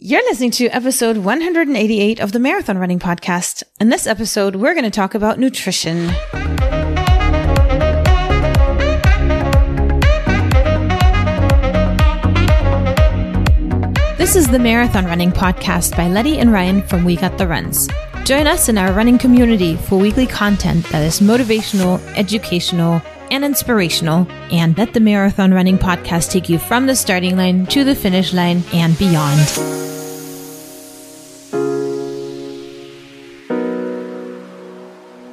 You're listening to episode 188 of the Marathon Running Podcast. In this episode, we're going to talk about nutrition. This is the Marathon Running Podcast by Letty and Ryan from We Got the Runs. Join us in our running community for weekly content that is motivational, educational, and inspirational, and let the Marathon Running Podcast take you from the starting line to the finish line and beyond.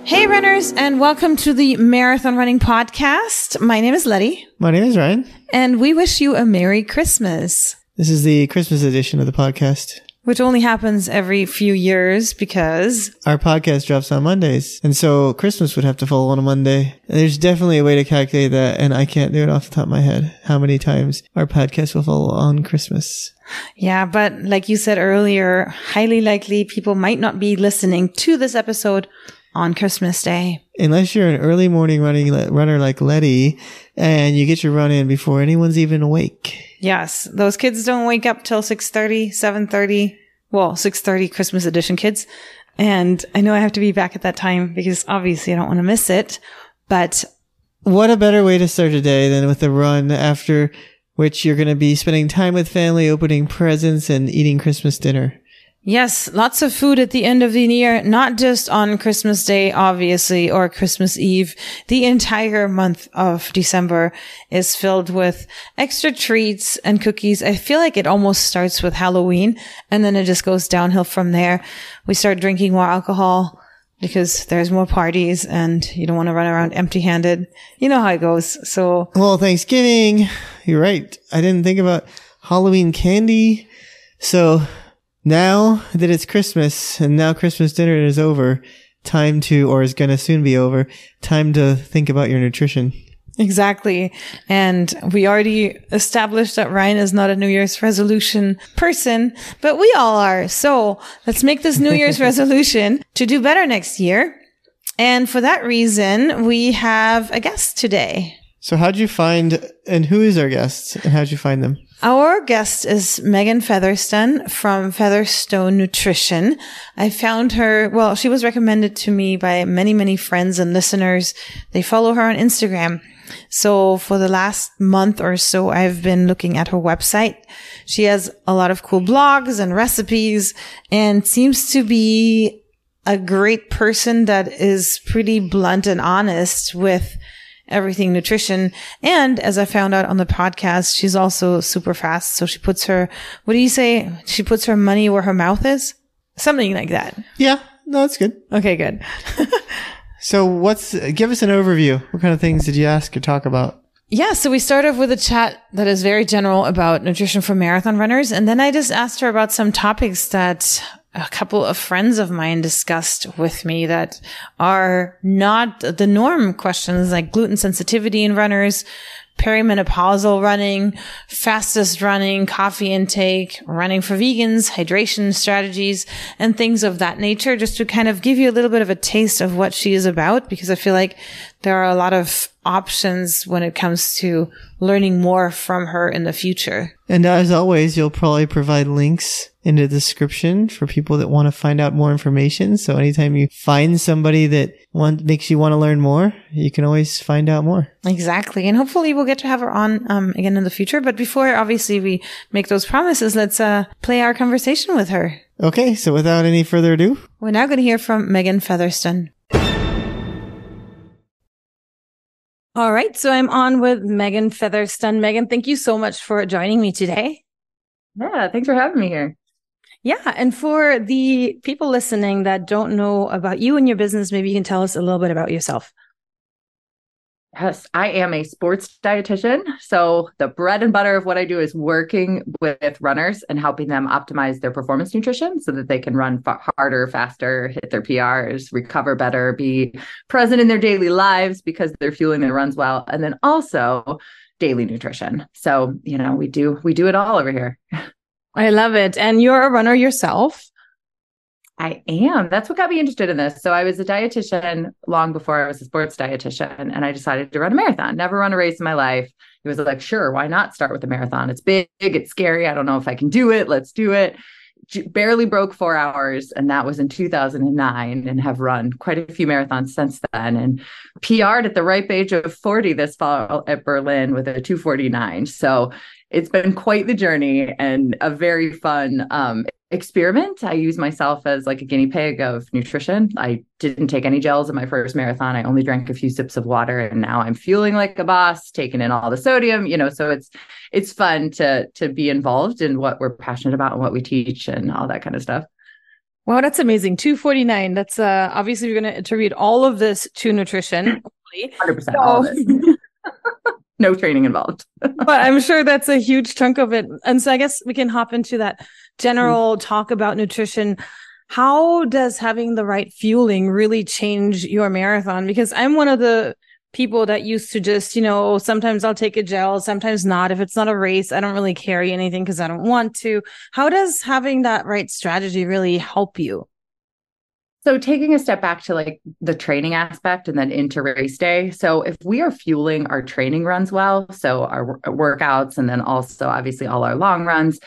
Hey, runners, and welcome to the Marathon Running Podcast. My name is Letty, My name is Ryan. and we wish you a Merry Christmas, This is the Christmas edition of the podcast. Which only happens every few years because Our podcast drops on Mondays, and so Christmas would have to fall on a Monday. And there's definitely a way to calculate that, and I can't do it off the top of my head. How many times our podcast will fall on Christmas? Yeah, but like you said earlier, highly likely people might not be listening to this episode on Christmas Day. Unless you're an early morning running runner like Letty, and you get your run in before anyone's even awake. Yes, those kids don't wake up till 6:30, 7:30. Well, 6:30 Christmas edition kids. And I know I have to be back at that time because obviously I don't want to miss it. But What a better way to start a day than with a run after which you're going to be spending time with family, opening presents, and eating Christmas dinner. Yes, lots of food at the end of the year, not just on Christmas Day, obviously, or Christmas Eve. The entire month of December is filled with extra treats and cookies. I feel like it almost starts with Halloween and then it just goes downhill from there. We start drinking more alcohol because there's more parties and you don't want to run around empty handed. You know how it goes. So Well, Thanksgiving. You're right. I didn't think about Halloween candy. So now that it's Christmas and now Christmas dinner is over, time to, or is going to soon be over, time to think about your nutrition. Exactly. And we already established that Ryan is not a New Year's resolution person, but we all are. So let's make this New Year's resolution to do better next year. And for that reason, we have a guest today. So how'd you find, and who is our guest and how'd you find them? Our guest is Meghan Featherstun from Featherstone Nutrition. I found her, well, she was recommended to me by many, many friends and listeners. They follow her on Instagram. So for the last month or so, I've been looking at her website. She has a lot of cool blogs and recipes and seems to be a great person that is pretty blunt and honest with everything nutrition. And as I found out on the podcast, she's also super fast. So she puts her, what do you say? She puts her money where her mouth is? Something like that. Yeah, no, that's good. Okay, good. So what's, give us an overview. What kind of things did you ask or talk about? Yeah, so we start off with a chat that is very general about nutrition for marathon runners. And then I just asked her about some topics that a couple of friends of mine discussed with me that are not the norm questions like gluten sensitivity in runners, perimenopausal running, fasted running, coffee intake, running for vegans, hydration strategies, and things of that nature, just to kind of give you a little bit of a taste of what she is about, because I feel like there are a lot of options when it comes to learning more from her in the future. And as always, you'll probably provide links in the description for people that want to find out more information. So anytime you find somebody that want, makes you want to learn more, you can always find out more. Exactly. And hopefully we'll get to have her on um, again in the future. But before obviously we make those promises, let's uh, play our conversation with her. Okay. So without any further ado, We're now going to hear from Meghan Featherstun. All right. So I'm on with Meghan Featherstun. Meghan, thank you so much for joining me today. Yeah, thanks for having me here. Yeah. And for the people listening that don't know about you and your business, maybe you can tell us a little bit about yourself. Yes, I am a sports dietitian. So, the bread and butter of what I do is working with runners and helping them optimize their performance nutrition so that they can run fa- harder, faster, hit their PRs, recover better, be present in their daily lives because they're fueling their runs well. And then also daily nutrition. So, you know, we do we do it all over here. I love it. And you're a runner yourself. I am. That's what got me interested in this. So I was a dietitian long before I was a sports dietitian, and I decided to run a marathon. Never run a race in my life. It was like, sure, why not start with a marathon? It's big, it's scary. I don't know if I can do it. Let's do it. Barely broke four hours, and that was in 2009, and have run quite a few marathons since then. And PR'd at the ripe age of 40 this fall at Berlin with a 249. So it's been quite the journey and a very fun um, experiment. I use myself as like a guinea pig of nutrition. I didn't take any gels in my first marathon. I only drank a few sips of water and now I'm feeling like a boss, taking in all the sodium, you know, so it's it's fun to to be involved in what we're passionate about and what we teach and all that kind of stuff. Wow, that's amazing. 249. That's uh obviously we're going to attribute all of this to nutrition. 100% so, all of it. no training involved. but I'm sure that's a huge chunk of it. And so I guess we can hop into that general mm-hmm. talk about nutrition. How does having the right fueling really change your marathon? Because I'm one of the people that used to just, you know, sometimes I'll take a gel, sometimes not. If it's not a race, I don't really carry anything because I don't want to. How does having that right strategy really help you? So taking a step back to like the training aspect and then into race day. So if we are fueling our training runs well, so our workouts and then also obviously all our long runs,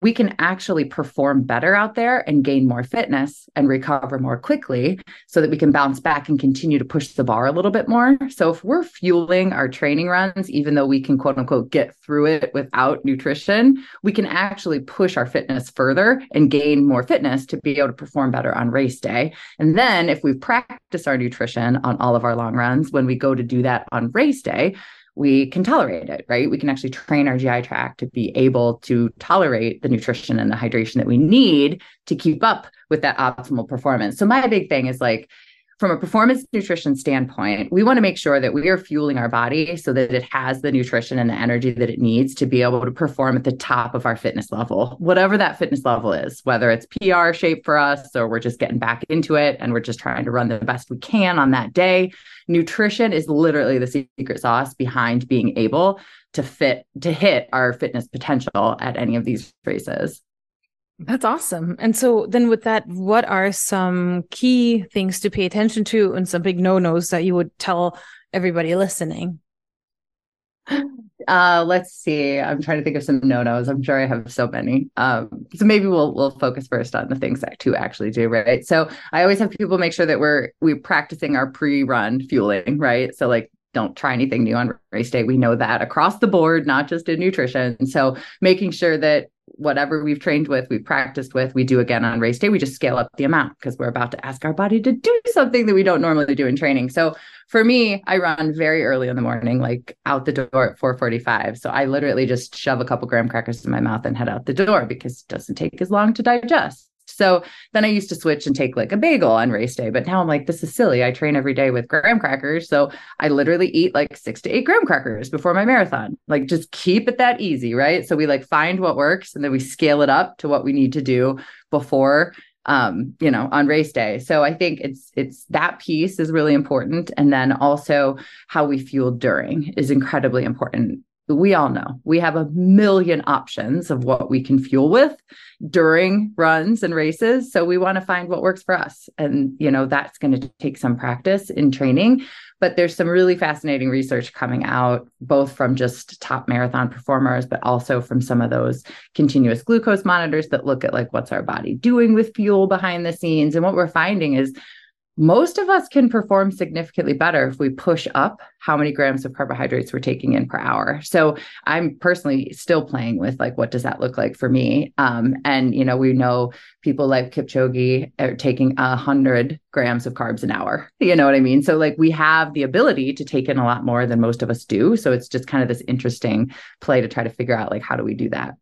we can actually perform better out there and gain more fitness and recover more quickly so that we can bounce back and continue to push the bar a little bit more. So, if we're fueling our training runs, even though we can quote unquote get through it without nutrition, we can actually push our fitness further and gain more fitness to be able to perform better on race day. And then, if we practice our nutrition on all of our long runs, when we go to do that on race day, we can tolerate it, right? We can actually train our GI tract to be able to tolerate the nutrition and the hydration that we need to keep up with that optimal performance. So, my big thing is like, from a performance nutrition standpoint, we want to make sure that we are fueling our body so that it has the nutrition and the energy that it needs to be able to perform at the top of our fitness level, whatever that fitness level is, whether it's PR shape for us or we're just getting back into it and we're just trying to run the best we can on that day. Nutrition is literally the secret sauce behind being able to fit to hit our fitness potential at any of these races. That's awesome. And so then with that, what are some key things to pay attention to and some big no-nos that you would tell everybody listening? Uh, let's see. I'm trying to think of some no-nos. I'm sure I have so many. Um, so maybe we'll we'll focus first on the things that to actually do, right? So I always have people make sure that we're we're practicing our pre-run fueling, right? So like don't try anything new on race day. We know that across the board, not just in nutrition. So making sure that whatever we've trained with, we've practiced with, we do again on race day. We just scale up the amount because we're about to ask our body to do something that we don't normally do in training. So for me, I run very early in the morning, like out the door at 4:45. So I literally just shove a couple graham crackers in my mouth and head out the door because it doesn't take as long to digest. So then I used to switch and take like a bagel on race day, but now I'm like, this is silly. I train every day with graham crackers. So I literally eat like six to eight graham crackers before my marathon. Like just keep it that easy, right? So we like find what works and then we scale it up to what we need to do before um, you know, on race day. So I think it's it's that piece is really important. And then also how we fuel during is incredibly important we all know we have a million options of what we can fuel with during runs and races. So we want to find what works for us. And you know that's going to take some practice in training. But there's some really fascinating research coming out both from just top marathon performers but also from some of those continuous glucose monitors that look at like what's our body doing with fuel behind the scenes. And what we're finding is most of us can perform significantly better if we push up how many grams of carbohydrates we're taking in per hour. So I'm personally still playing with like, what does that look like for me? Um, and you know, we know people like Kipchoge are taking a hundred grams of carbs an hour. You know what I mean? So like, we have the ability to take in a lot more than most of us do. So it's just kind of this interesting play to try to figure out like, how do we do that?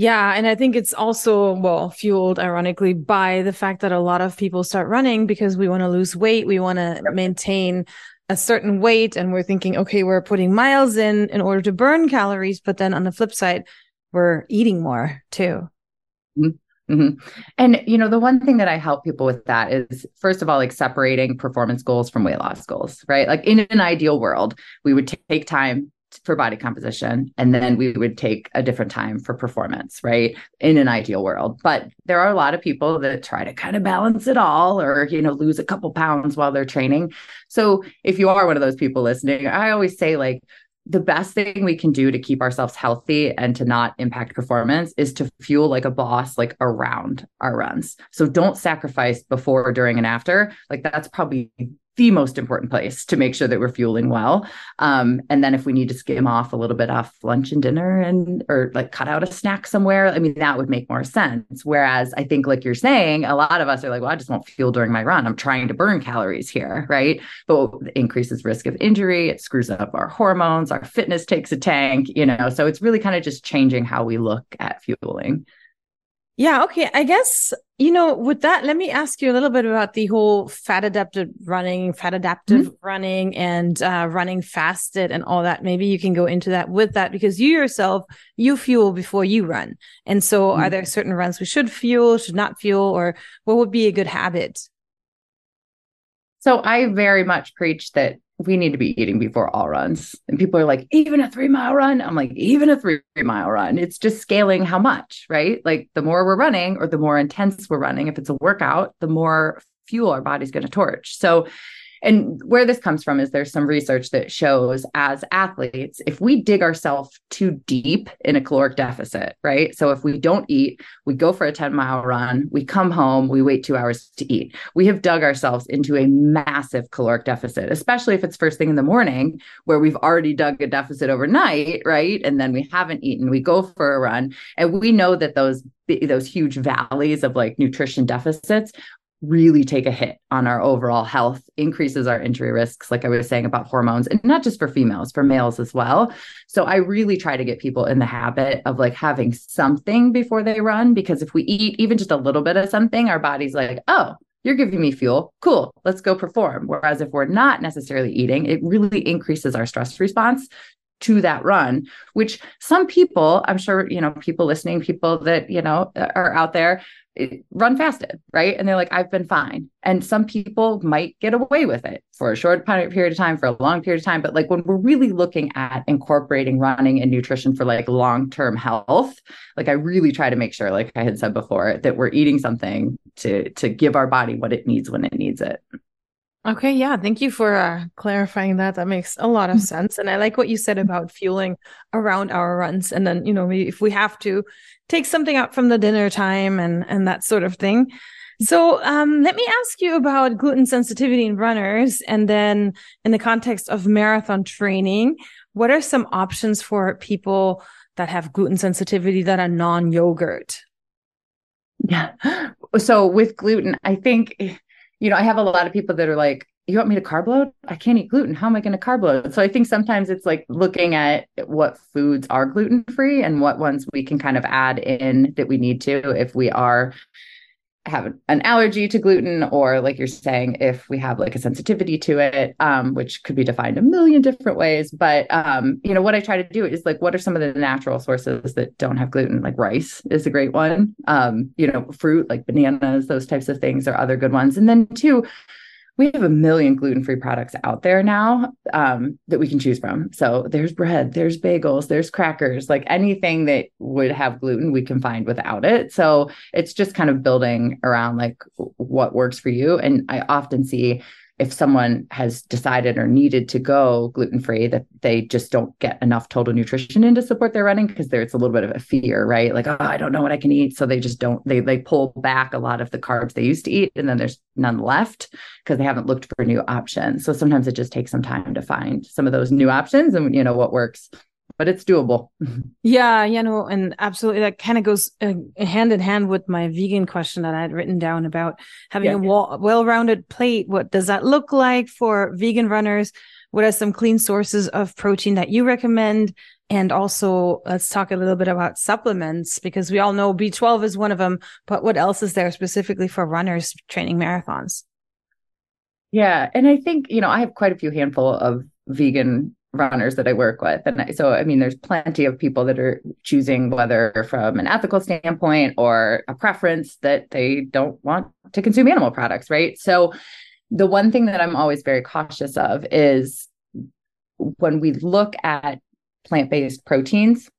Yeah. And I think it's also, well, fueled ironically by the fact that a lot of people start running because we want to lose weight. We want to maintain a certain weight. And we're thinking, okay, we're putting miles in in order to burn calories. But then on the flip side, we're eating more too. Mm-hmm. mm-hmm. And, you know, the one thing that I help people with that is, first of all, like separating performance goals from weight loss goals, right? Like in an ideal world, we would take time for body composition and then we would take a different time for performance right in an ideal world. But there are a lot of people that try to kind of balance it all or you know lose a couple pounds while they're training. So if you are one of those people listening i always say like the best thing we can do to keep ourselves healthy and to not impact performance is to fuel like a boss like around our runs. So don't sacrifice before during and after. Like that's probably the most important place to make sure that we're fueling well. Um, and then if we need to skim off a little bit off lunch and dinner and or like cut out a snack somewhere, I mean that would make more sense. Whereas I think like you're saying, a lot of us are like, well, I just won't fuel during my run. I'm trying to burn calories here, right? But it increases risk of injury, it screws up our hormones, our fitness takes a tank, you know. So it's really kind of just changing how we look at fueling. Yeah, okay. I guess, you know, with that, let me ask you a little bit about the whole fat adapted running, fat adaptive mm-hmm. running, and uh, running fasted and all that. Maybe you can go into that with that because you yourself, you fuel before you run. And so, mm-hmm. are there certain runs we should fuel, should not fuel, or what would be a good habit? So, I very much preach that we need to be eating before all runs. And people are like, even a three mile run? I'm like, even a three mile run. It's just scaling how much, right? Like the more we're running or the more intense we're running, if it's a workout, the more fuel our body's going to torch. So and where this comes from is there's some research that shows as athletes, if we dig ourselves too deep in a caloric deficit, right? So if we don't eat, we go for a 10 mile run, we come home, we wait two hours to eat. We have dug ourselves into a massive caloric deficit, especially if it's first thing in the morning where we've already dug a deficit overnight, right? And then we haven't eaten, we go for a run. And we know that those those huge valleys of like nutrition deficits really take a hit on our overall health, increases our injury risks, like I was saying about hormones, and not just for females, for males as well. So I really try to get people in the habit of like having something before they run, because if we eat even just a little bit of something, our body's like, oh, you're giving me fuel. Cool. Let's go perform. Whereas if we're not necessarily eating, it really increases our stress response to that run, which some people, I'm sure, you know, people listening, people that, you know, are out there run fasted, right? And they're like, I've been fine. And some people might get away with it for a short period of time, for a long period of time. But like when we're really looking at incorporating running and nutrition for like long term health, like I really try to make sure, like I had said before, that we're eating something to to give our body what it needs when it needs it. Okay, yeah, thank you for uh, clarifying that. That makes a lot of mm-hmm. sense, and I like what you said about fueling around our runs, and then you know, if we have to take something out from the dinner time and and that sort of thing. So, um, let me ask you about gluten sensitivity in runners, and then in the context of marathon training, what are some options for people that have gluten sensitivity that are non-yogurt? Yeah, so with gluten, I think you know, I have a lot of people that are like, you want me to carb load? I can't eat gluten. How am I going to carb load? So I think sometimes it's like looking at what foods are gluten free and what ones we can kind of add in that we need to if we are have an allergy to gluten or like you're saying if we have like a sensitivity to it um, which could be defined a million different ways. But um, you know what i try to do is like what are some of the natural sources that don't have gluten? Like rice is a great one. Um, you know fruit like bananas those types of things are other good ones. And then two we have a million gluten-free products out there now um, that we can choose from. So there's bread there's bagels there's crackers like anything that would have gluten we can find without it. So it's just kind of building around like what works for you. And i often see if someone has decided or needed to go gluten free, that they just don't get enough total nutrition in to support their running because there's a little bit of a fear, right? Like, oh, I don't know what I can eat, so they just don't. They they pull back a lot of the carbs they used to eat, and then there's none left because they haven't looked for new options. So sometimes it just takes some time to find some of those new options, and you know what works but it's doable. yeah, you know, and absolutely that kind of goes uh, hand in hand with my vegan question that I had written down about having yeah, a yeah. well-rounded plate. What does that look like for vegan runners? What are some clean sources of protein that you recommend? And also, let's talk a little bit about supplements because we all know B12 is one of them, but what else is there specifically for runners training marathons? Yeah. And I think, you know, I have quite a few handful of vegan runners that I work with. And so, I mean, there's plenty of people that are choosing whether from an ethical standpoint or a preference that they don't want to consume animal products, right? So, the one thing that I'm always very cautious of is when we look at plant based proteins,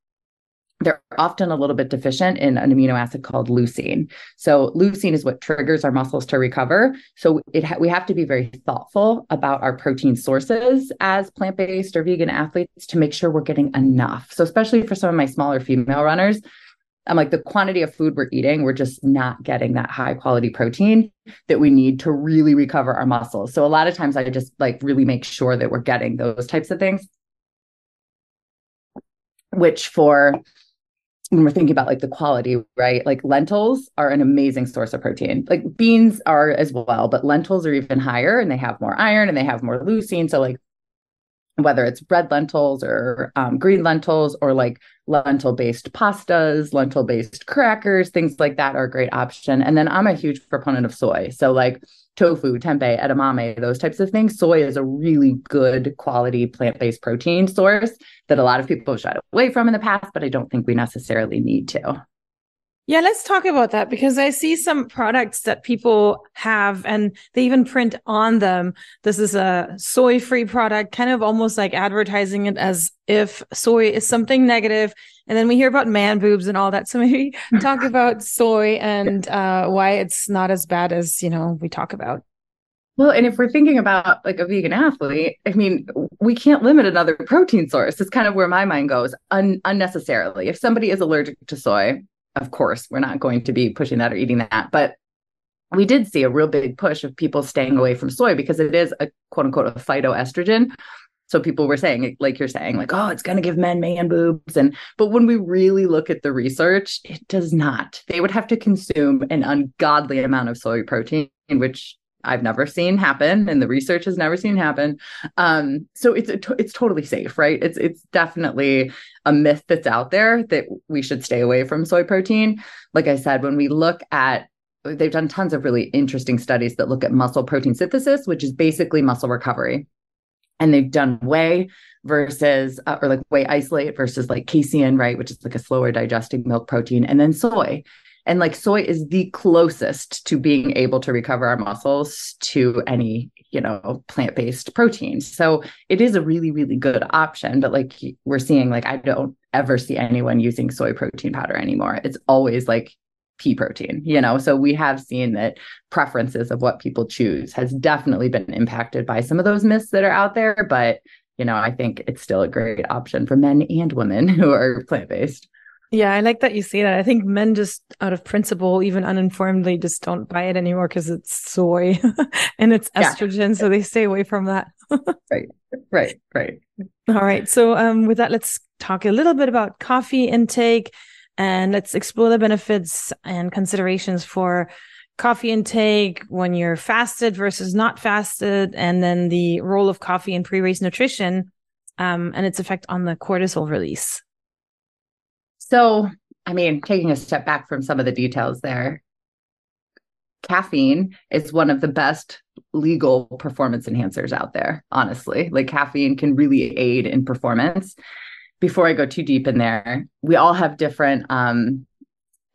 they're often a little bit deficient in an amino acid called leucine. So leucine is what triggers our muscles to recover. So it ha- we have to be very thoughtful about our protein sources as plant-based or vegan athletes to make sure we're getting enough. So especially for some of my smaller female runners, I'm like the quantity of food we're eating, we're just not getting that high quality protein that we need to really recover our muscles. So a lot of times I just like really make sure that we're getting those types of things. Which for when we're thinking about like the quality, right? Like lentils are an amazing source of protein. Like beans are as well, but lentils are even higher and they have more iron and they have more leucine. So like whether it's red lentils or um, green lentils or like lentil based pastas, lentil based crackers, things like that are a great option. And then I'm a huge proponent of soy. So, like tofu, tempeh, edamame, those types of things. Soy is a really good quality plant based protein source that a lot of people have shied away from in the past, but I don't think we necessarily need to. Yeah, let's talk about that because I see some products that people have and they even print on them. This is a soy free product, kind of almost like advertising it as if soy is something negative. And then we hear about man boobs and all that. So maybe talk about soy and uh, why it's not as bad as, you know, we talk about. Well, and if we're thinking about like a vegan athlete, I mean, we can't limit another protein source. It's kind of where my mind goes un- unnecessarily. If somebody is allergic to soy, of course, we're not going to be pushing that or eating that. But we did see a real big push of people staying away from soy because it is a quote unquote a phytoestrogen. So people were saying, like you're saying, like, oh, it's going to give men man boobs. And, but when we really look at the research, it does not. They would have to consume an ungodly amount of soy protein, which I've never seen happen, and the research has never seen happen. Um, so it's it's totally safe, right? It's it's definitely a myth that's out there that we should stay away from soy protein. Like I said, when we look at they've done tons of really interesting studies that look at muscle protein synthesis, which is basically muscle recovery. And they've done whey versus, uh, or like whey isolate versus like casein, right, which is like a slower digesting milk protein, and then soy. And like soy is the closest to being able to recover our muscles to any, you know, plant-based protein. So it is a really, really good option. But like we're seeing, like I don't ever see anyone using soy protein powder anymore. It's always like pea protein, you know. So we have seen that preferences of what people choose has definitely been impacted by some of those myths that are out there. But you know, I think it's still a great option for men and women who are plant-based. Yeah, I like that you say that. I think men just out of principle, even uninformedly, just don't buy it anymore because it's soy and it's estrogen. Yeah. So they stay away from that. right, right, right. All right. So um, with that, let's talk a little bit about coffee intake and let's explore the benefits and considerations for coffee intake when you're fasted versus not fasted, and then the role of coffee in pre-race nutrition um, and its effect on the cortisol release. So, I mean, taking a step back from some of the details there, caffeine is one of the best legal performance enhancers out there, honestly. Like, caffeine can really aid in performance. Before I go too deep in there, we all have different um,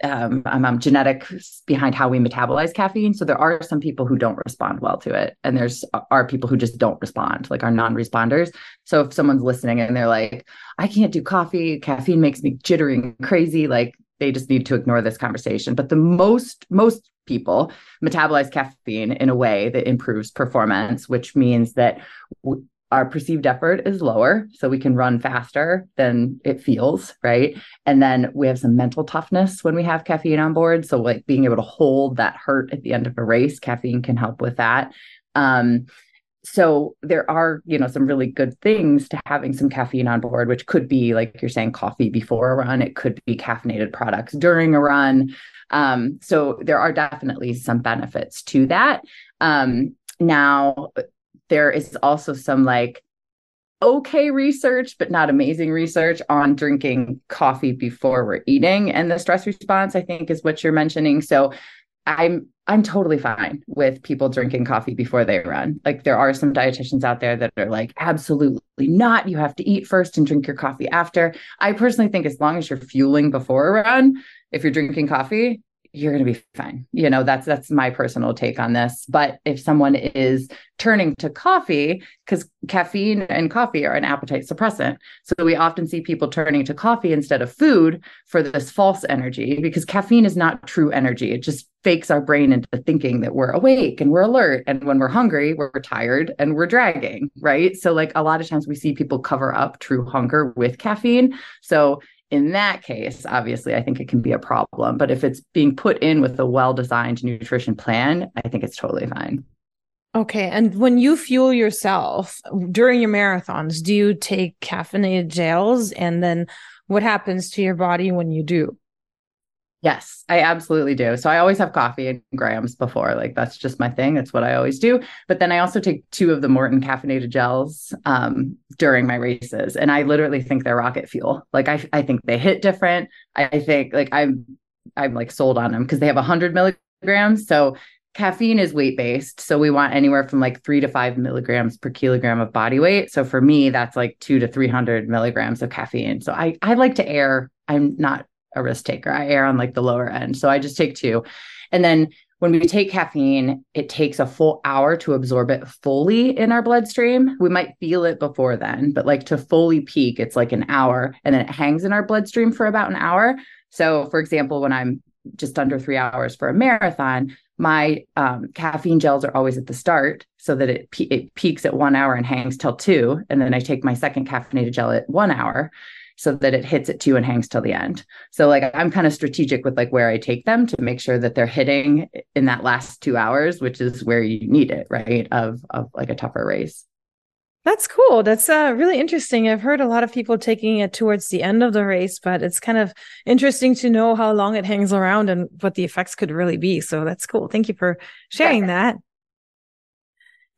um, um, genetics behind how we metabolize caffeine. So there are some people who don't respond well to it, and there's are people who just don't respond, like our non-responders. So if someone's listening and they're like, "I can't do coffee. Caffeine makes me jittery and crazy," like they just need to ignore this conversation. But the most most people metabolize caffeine in a way that improves performance, which means that our perceived effort is lower so we can run faster than it feels right? And then we have some mental toughness when we have caffeine on board so like being able to hold that hurt at the end of a race caffeine can help with that. Um, so there are you know some really good things to having some caffeine on board which could be like you're saying coffee before a run. It could be caffeinated products during a run. Um, so there are definitely some benefits to that. Um, now there is also some like okay research, but not amazing research on drinking coffee before we're eating. And the stress response, I think, is what you're mentioning. So I'm I'm totally fine with people drinking coffee before they run. Like there are some dietitians out there that are like, absolutely not. You have to eat first and drink your coffee after. I personally think as long as you're fueling before a run, if you're drinking coffee, you're going to be fine. You know, that's that's my personal take on this. But if someone is turning to coffee cuz caffeine and coffee are an appetite suppressant. So we often see people turning to coffee instead of food for this false energy because caffeine is not true energy. It just fakes our brain into thinking that we're awake and we're alert and when we're hungry, we're tired and we're dragging, right? So like a lot of times we see people cover up true hunger with caffeine. So in that case, obviously, I think it can be a problem. But if it's being put in with a well designed nutrition plan, I think it's totally fine. Okay. And when you fuel yourself during your marathons, do you take caffeinated gels? And then what happens to your body when you do? Yes, I absolutely do. So I always have coffee and grams before. Like that's just my thing. That's what I always do. But then I also take two of the Maurten caffeinated gels um, during my races, and I literally think they're rocket fuel. Like I, I think they hit different. I think like I'm, I'm like sold on them because they have 100 milligrams. So caffeine is weight based. So we want anywhere from like three to five milligrams per kilogram of body weight. So for me, that's like two to 300 milligrams of caffeine. So I, I like to err. I'm not a risk taker. I err on like the lower end. So I just take two. And then when we take caffeine, it takes a full hour to absorb it fully in our bloodstream. We might feel it before then, but like to fully peak, it's like an hour and then it hangs in our bloodstream for about an hour. So, for example, when I'm just under three hours for a marathon, my um, caffeine gels are always at the start so that it, pe- it peaks at one hour and hangs till two. And then I take my second caffeinated gel at one hour so that it hits at two and hangs till the end. So like I'm kind of strategic with like where I take them to make sure that they're hitting in that last two hours, which is where you need it, right? Of of like a tougher race. That's cool. That's uh, really interesting. I've heard a lot of people taking it towards the end of the race, but it's kind of interesting to know how long it hangs around and what the effects could really be. So that's cool. Thank you for sharing that.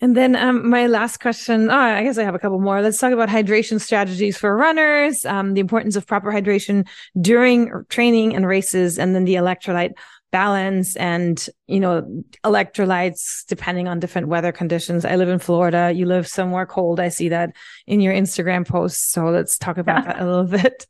And then um, my last question, oh, I guess I have a couple more. Let's talk about hydration strategies for runners, um, the importance of proper hydration during training and races, and then the electrolyte balance and, you know, electrolytes depending on different weather conditions. I live in Florida. You live somewhere cold. I see that in your Instagram posts. So let's talk about that a little bit.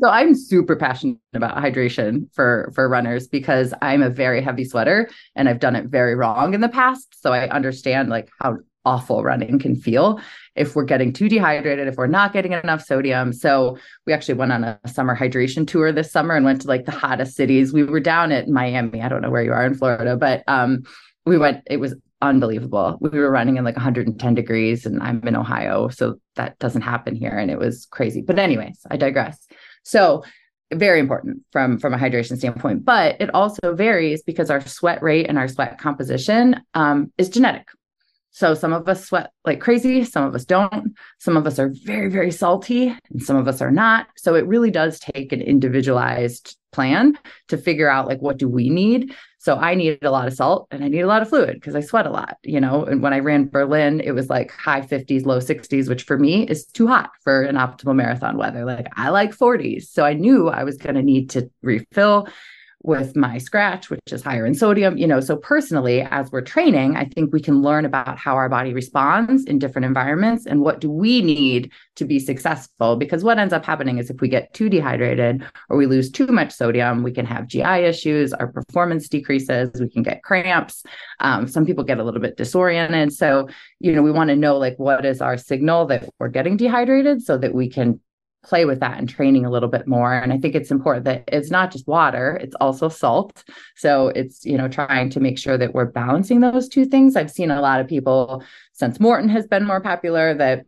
So I'm super passionate about hydration for for runners because I'm a very heavy sweater and I've done it very wrong in the past. So I understand like how awful running can feel if we're getting too dehydrated, if we're not getting enough sodium. So we actually went on a summer hydration tour this summer and went to like the hottest cities. We were down at Miami. I don't know where you are in Florida, but um we went it was unbelievable. We were running in like 110 degrees and I'm in Ohio, so that doesn't happen here and it was crazy. But anyways, I digress. So very important from from a hydration standpoint but it also varies because our sweat rate and our sweat composition um, is genetic. So some of us sweat like crazy some of us don't. Some of us are very very salty and some of us are not. So it really does take an individualized plan to figure out like what do we need so I needed a lot of salt and I need a lot of fluid because I sweat a lot, you know. And when I ran Berlin, it was like high 50s, low 60s, which for me is too hot for an optimal marathon weather. Like I like 40s. So I knew I was going to need to refill with my Skratch, which is higher in sodium. You know, so personally, as we're training, I think we can learn about how our body responds in different environments and what do we need to be successful. Because what ends up happening is if we get too dehydrated or we lose too much sodium, we can have GI issues, our performance decreases, we can get cramps. Um, some people get a little bit disoriented. So, you know, we want to know like what is our signal that we're getting dehydrated so that we can play with that and training a little bit more. And i think it's important that it's not just water it's also salt. So it's you know trying to make sure that we're balancing those two things. I've seen a lot of people since Maurten has been more popular that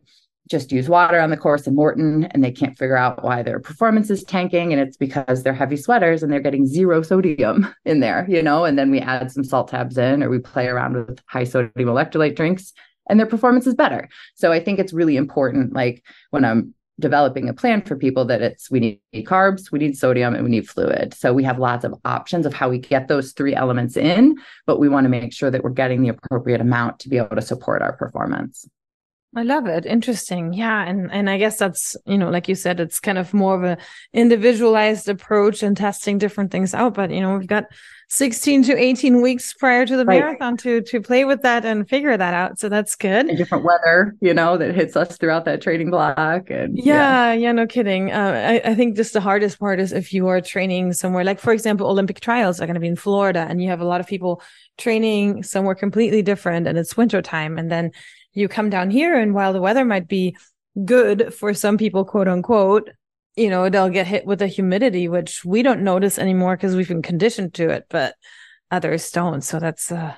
just use water on the course and Maurten and they can't figure out why their performance is tanking and it's because they're heavy sweaters and they're getting zero sodium in there you know? And then we add some salt tabs in or we play around with high sodium electrolyte drinks and their performance is better. So i think it's really important like when i'm developing a plan for people that it's we need carbs, we need sodium, and we need fluid. So we have lots of options of how we get those three elements in, but we want to make sure that we're getting the appropriate amount to be able to support our performance. I love it. Interesting. Yeah. And and I guess that's, you know, like you said, it's kind of more of a individualized approach and testing different things out. But you know, we've got 16 to 18 weeks prior to the right. marathon to to play with that and figure that out. So that's good. And different weather, you know, that hits us throughout that training block. And yeah, yeah, yeah no kidding. Uh, I, I think just the hardest part is if you are training somewhere, like for example, Olympic trials are going to be in Florida, and you have a lot of people training somewhere completely different, and it's winter time, and then you come down here, and while the weather might be good for some people, quote unquote, you know, they'll get hit with the humidity, which we don't notice anymore because we've been conditioned to it, but others don't. So that's uh,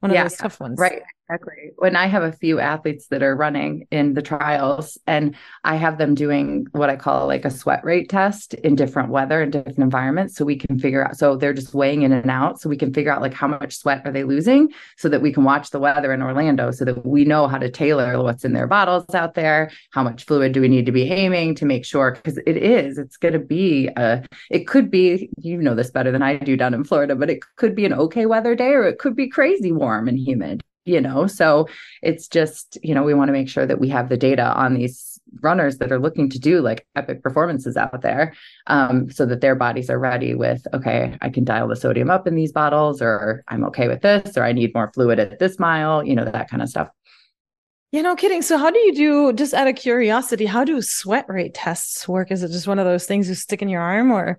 one of yeah, those tough ones. Right. Exactly. When I have a few athletes that are running in the trials and I have them doing what I call like a sweat rate test in different weather and different environments so we can figure out so they're just weighing in and out so we can figure out like how much sweat are they losing so that we can watch the weather in Orlando so that we know how to tailor what's in their bottles out there, how much fluid do we need to be aiming to make sure because it is it's going to be a it could be you know this better than I do down in Florida, but it could be an okay weather day or it could be crazy warm and humid you know so it's just you know we want to make sure that we have the data on these runners that are looking to do like epic performances out there um, so that their bodies are ready with okay i can dial the sodium up in these bottles or i'm okay with this or i need more fluid at this mile you know that kind of stuff yeah, no kidding. So, how do you do, just out of curiosity, how do sweat rate tests work? Is it just one of those things you stick in your arm or?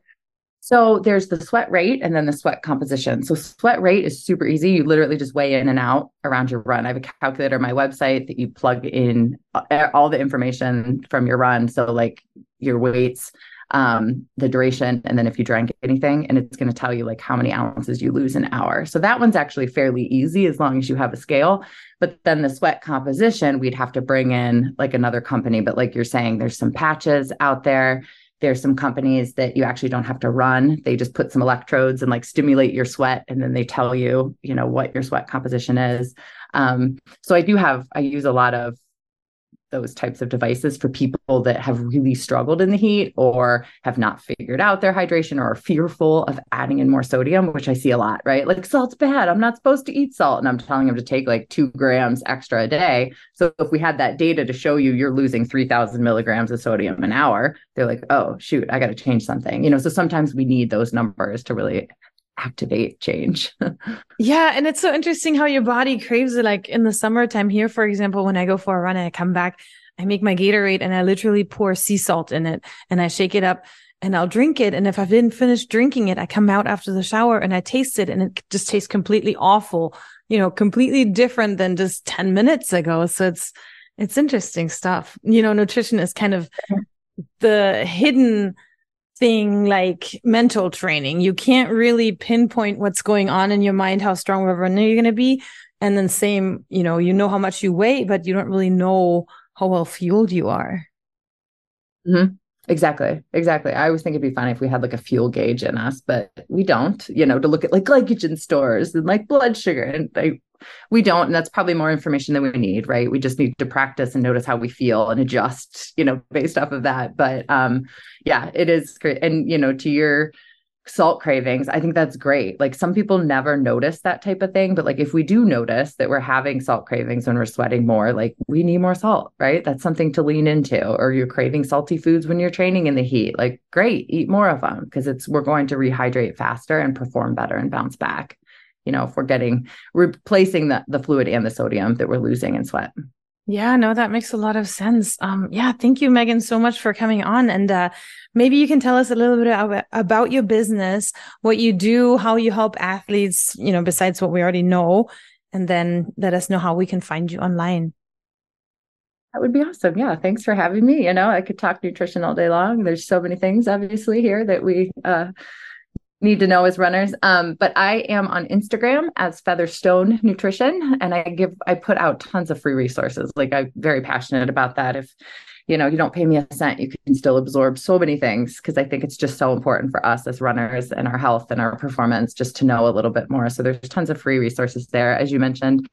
So there's the sweat rate and then the sweat composition. So sweat rate is super easy. You literally just weigh in and out around your run. I have a calculator on my website that you plug in uh, all the information from your run. So like your weights, um, the duration, and then if you drank anything, and it's going to tell you like how many ounces you lose an hour. So that one's actually fairly easy as long as you have a scale. But then the sweat composition, we'd have to bring in like another company. But like you're saying, there's some patches out there there's some companies that you actually don't have to run. They just put some electrodes and like stimulate your sweat, and then they tell you, you know, what your sweat composition is. Um, so I do have, I use a lot of those types of devices for people that have really struggled in the heat or have not figured out their hydration or are fearful of adding in more sodium, which I see a lot, right? Like salt's bad. I'm not supposed to eat salt. And I'm telling them to take like two grams extra a day. So if we had that data to show you you're losing 3000 milligrams of sodium an hour, they're like, oh, shoot, I got to change something. You know, so sometimes we need those numbers to really activate change. yeah. And it's so interesting how your body craves it. Like in the summertime here, for example, when I go for a run and I come back, I make my Gatorade and I literally pour sea salt in it and I shake it up and I'll drink it. And if I didn't finish drinking it, I come out after the shower and I taste it and it just tastes completely awful, you know, completely different than just 10 minutes ago. So it's, it's interesting stuff. You know, nutrition is kind of the hidden thing like mental training. You can't really pinpoint what's going on in your mind, how strong of a runner you're going to be. And then same, you know, you know how much you weigh, but you don't really know how well fueled you are. Mm-hmm. Exactly. Exactly. I always think it'd be funny if we had like a fuel gauge in us, but we don't, you know, to look at like glycogen stores and like blood sugar. And I, we don't. And that's probably more information than we need, right? We just need to practice and notice how we feel and adjust, you know, based off of that. But um, yeah, it is great. And, you know, to your salt cravings, I think that's great. Like some people never notice that type of thing, but like if we do notice that we're having salt cravings when we're sweating more, like we need more salt, right? That's something to lean into. Or you're craving salty foods when you're training in the heat, like great, eat more of them because it's we're going to rehydrate faster and perform better and bounce back. You know, if we're getting replacing the the fluid and the sodium that we're losing in sweat. Yeah, no, that makes a lot of sense. Um, yeah, thank you, Meghan, so much for coming on. And uh, maybe you can tell us a little bit about, your business, what you do, how you help athletes, you know, besides what we already know, and then let us know how we can find you online. That would be awesome. Yeah. Thanks for having me. You know, I could talk nutrition all day long. There's so many things obviously here that we uh, need to know as runners. Um, but I am on Instagram as Featherstone Nutrition, and I give I put out tons of free resources. Like I'm very passionate about that. If you know you don't pay me a cent, you can still absorb so many things because I think it's just so important for us as runners and our health and our performance just to know a little bit more. So there's tons of free resources there, as you mentioned.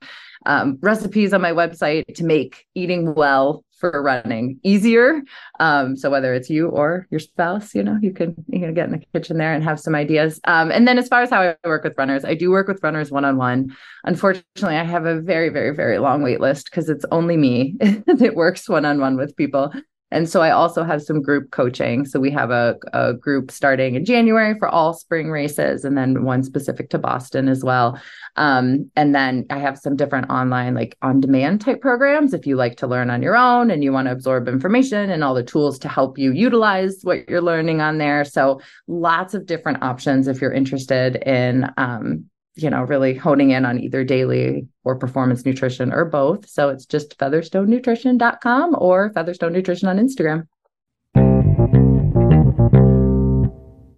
Um, recipes on my website to make eating well for running easier. Um, so whether it's you or your spouse, you know, you can you can get in the kitchen there and have some ideas. Um, and then as far as how I work with runners, I do work with runners one on one. Unfortunately, I have a very very very long wait list because it's only me that works one on one with people. And so I also have some group coaching. So we have a, a group starting in January for all spring races, and then one specific to Boston as well. Um, and then I have some different online, like on demand type programs if you like to learn on your own and you want to absorb information and all the tools to help you utilize what you're learning on there. So lots of different options if you're interested in um, you know, really honing in on either daily or performance nutrition or both. So it's just featherstonenutrition.com or Featherstone Nutrition on Instagram.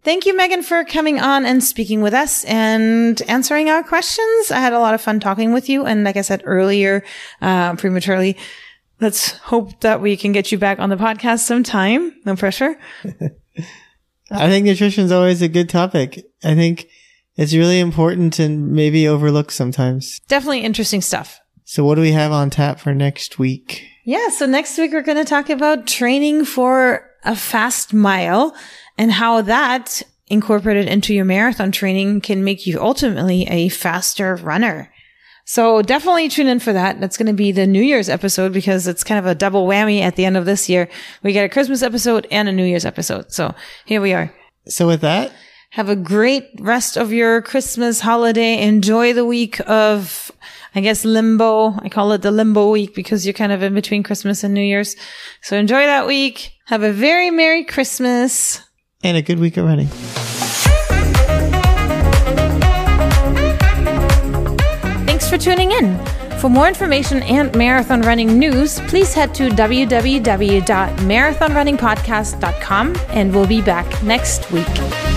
Thank you, Meghan, for coming on and speaking with us and answering our questions. I had a lot of fun talking with you. And like I said earlier, uh, prematurely, let's hope that we can get you back on the podcast sometime. No pressure. I think nutrition is always a good topic. I think it's really important and maybe overlooked sometimes. Definitely interesting stuff. So what do we have on tap for next week? Yeah. So next week we're going to talk about training for a fast mile and how that incorporated into your marathon training can make you ultimately a faster runner. So definitely tune in for that. That's going to be the New Year's episode because it's kind of a double whammy at the end of this year. We get a Christmas episode and a New Year's episode. So here we are. So with that, have a great rest of your Christmas holiday. Enjoy the week of, I guess, limbo. I call it the limbo week because you're kind of in between Christmas and New Year's. So enjoy that week. Have a very Merry Christmas. And a good week of running. Thanks for tuning in. For more information and marathon running news, please head to www.marathonrunningpodcast.com and we'll be back next week.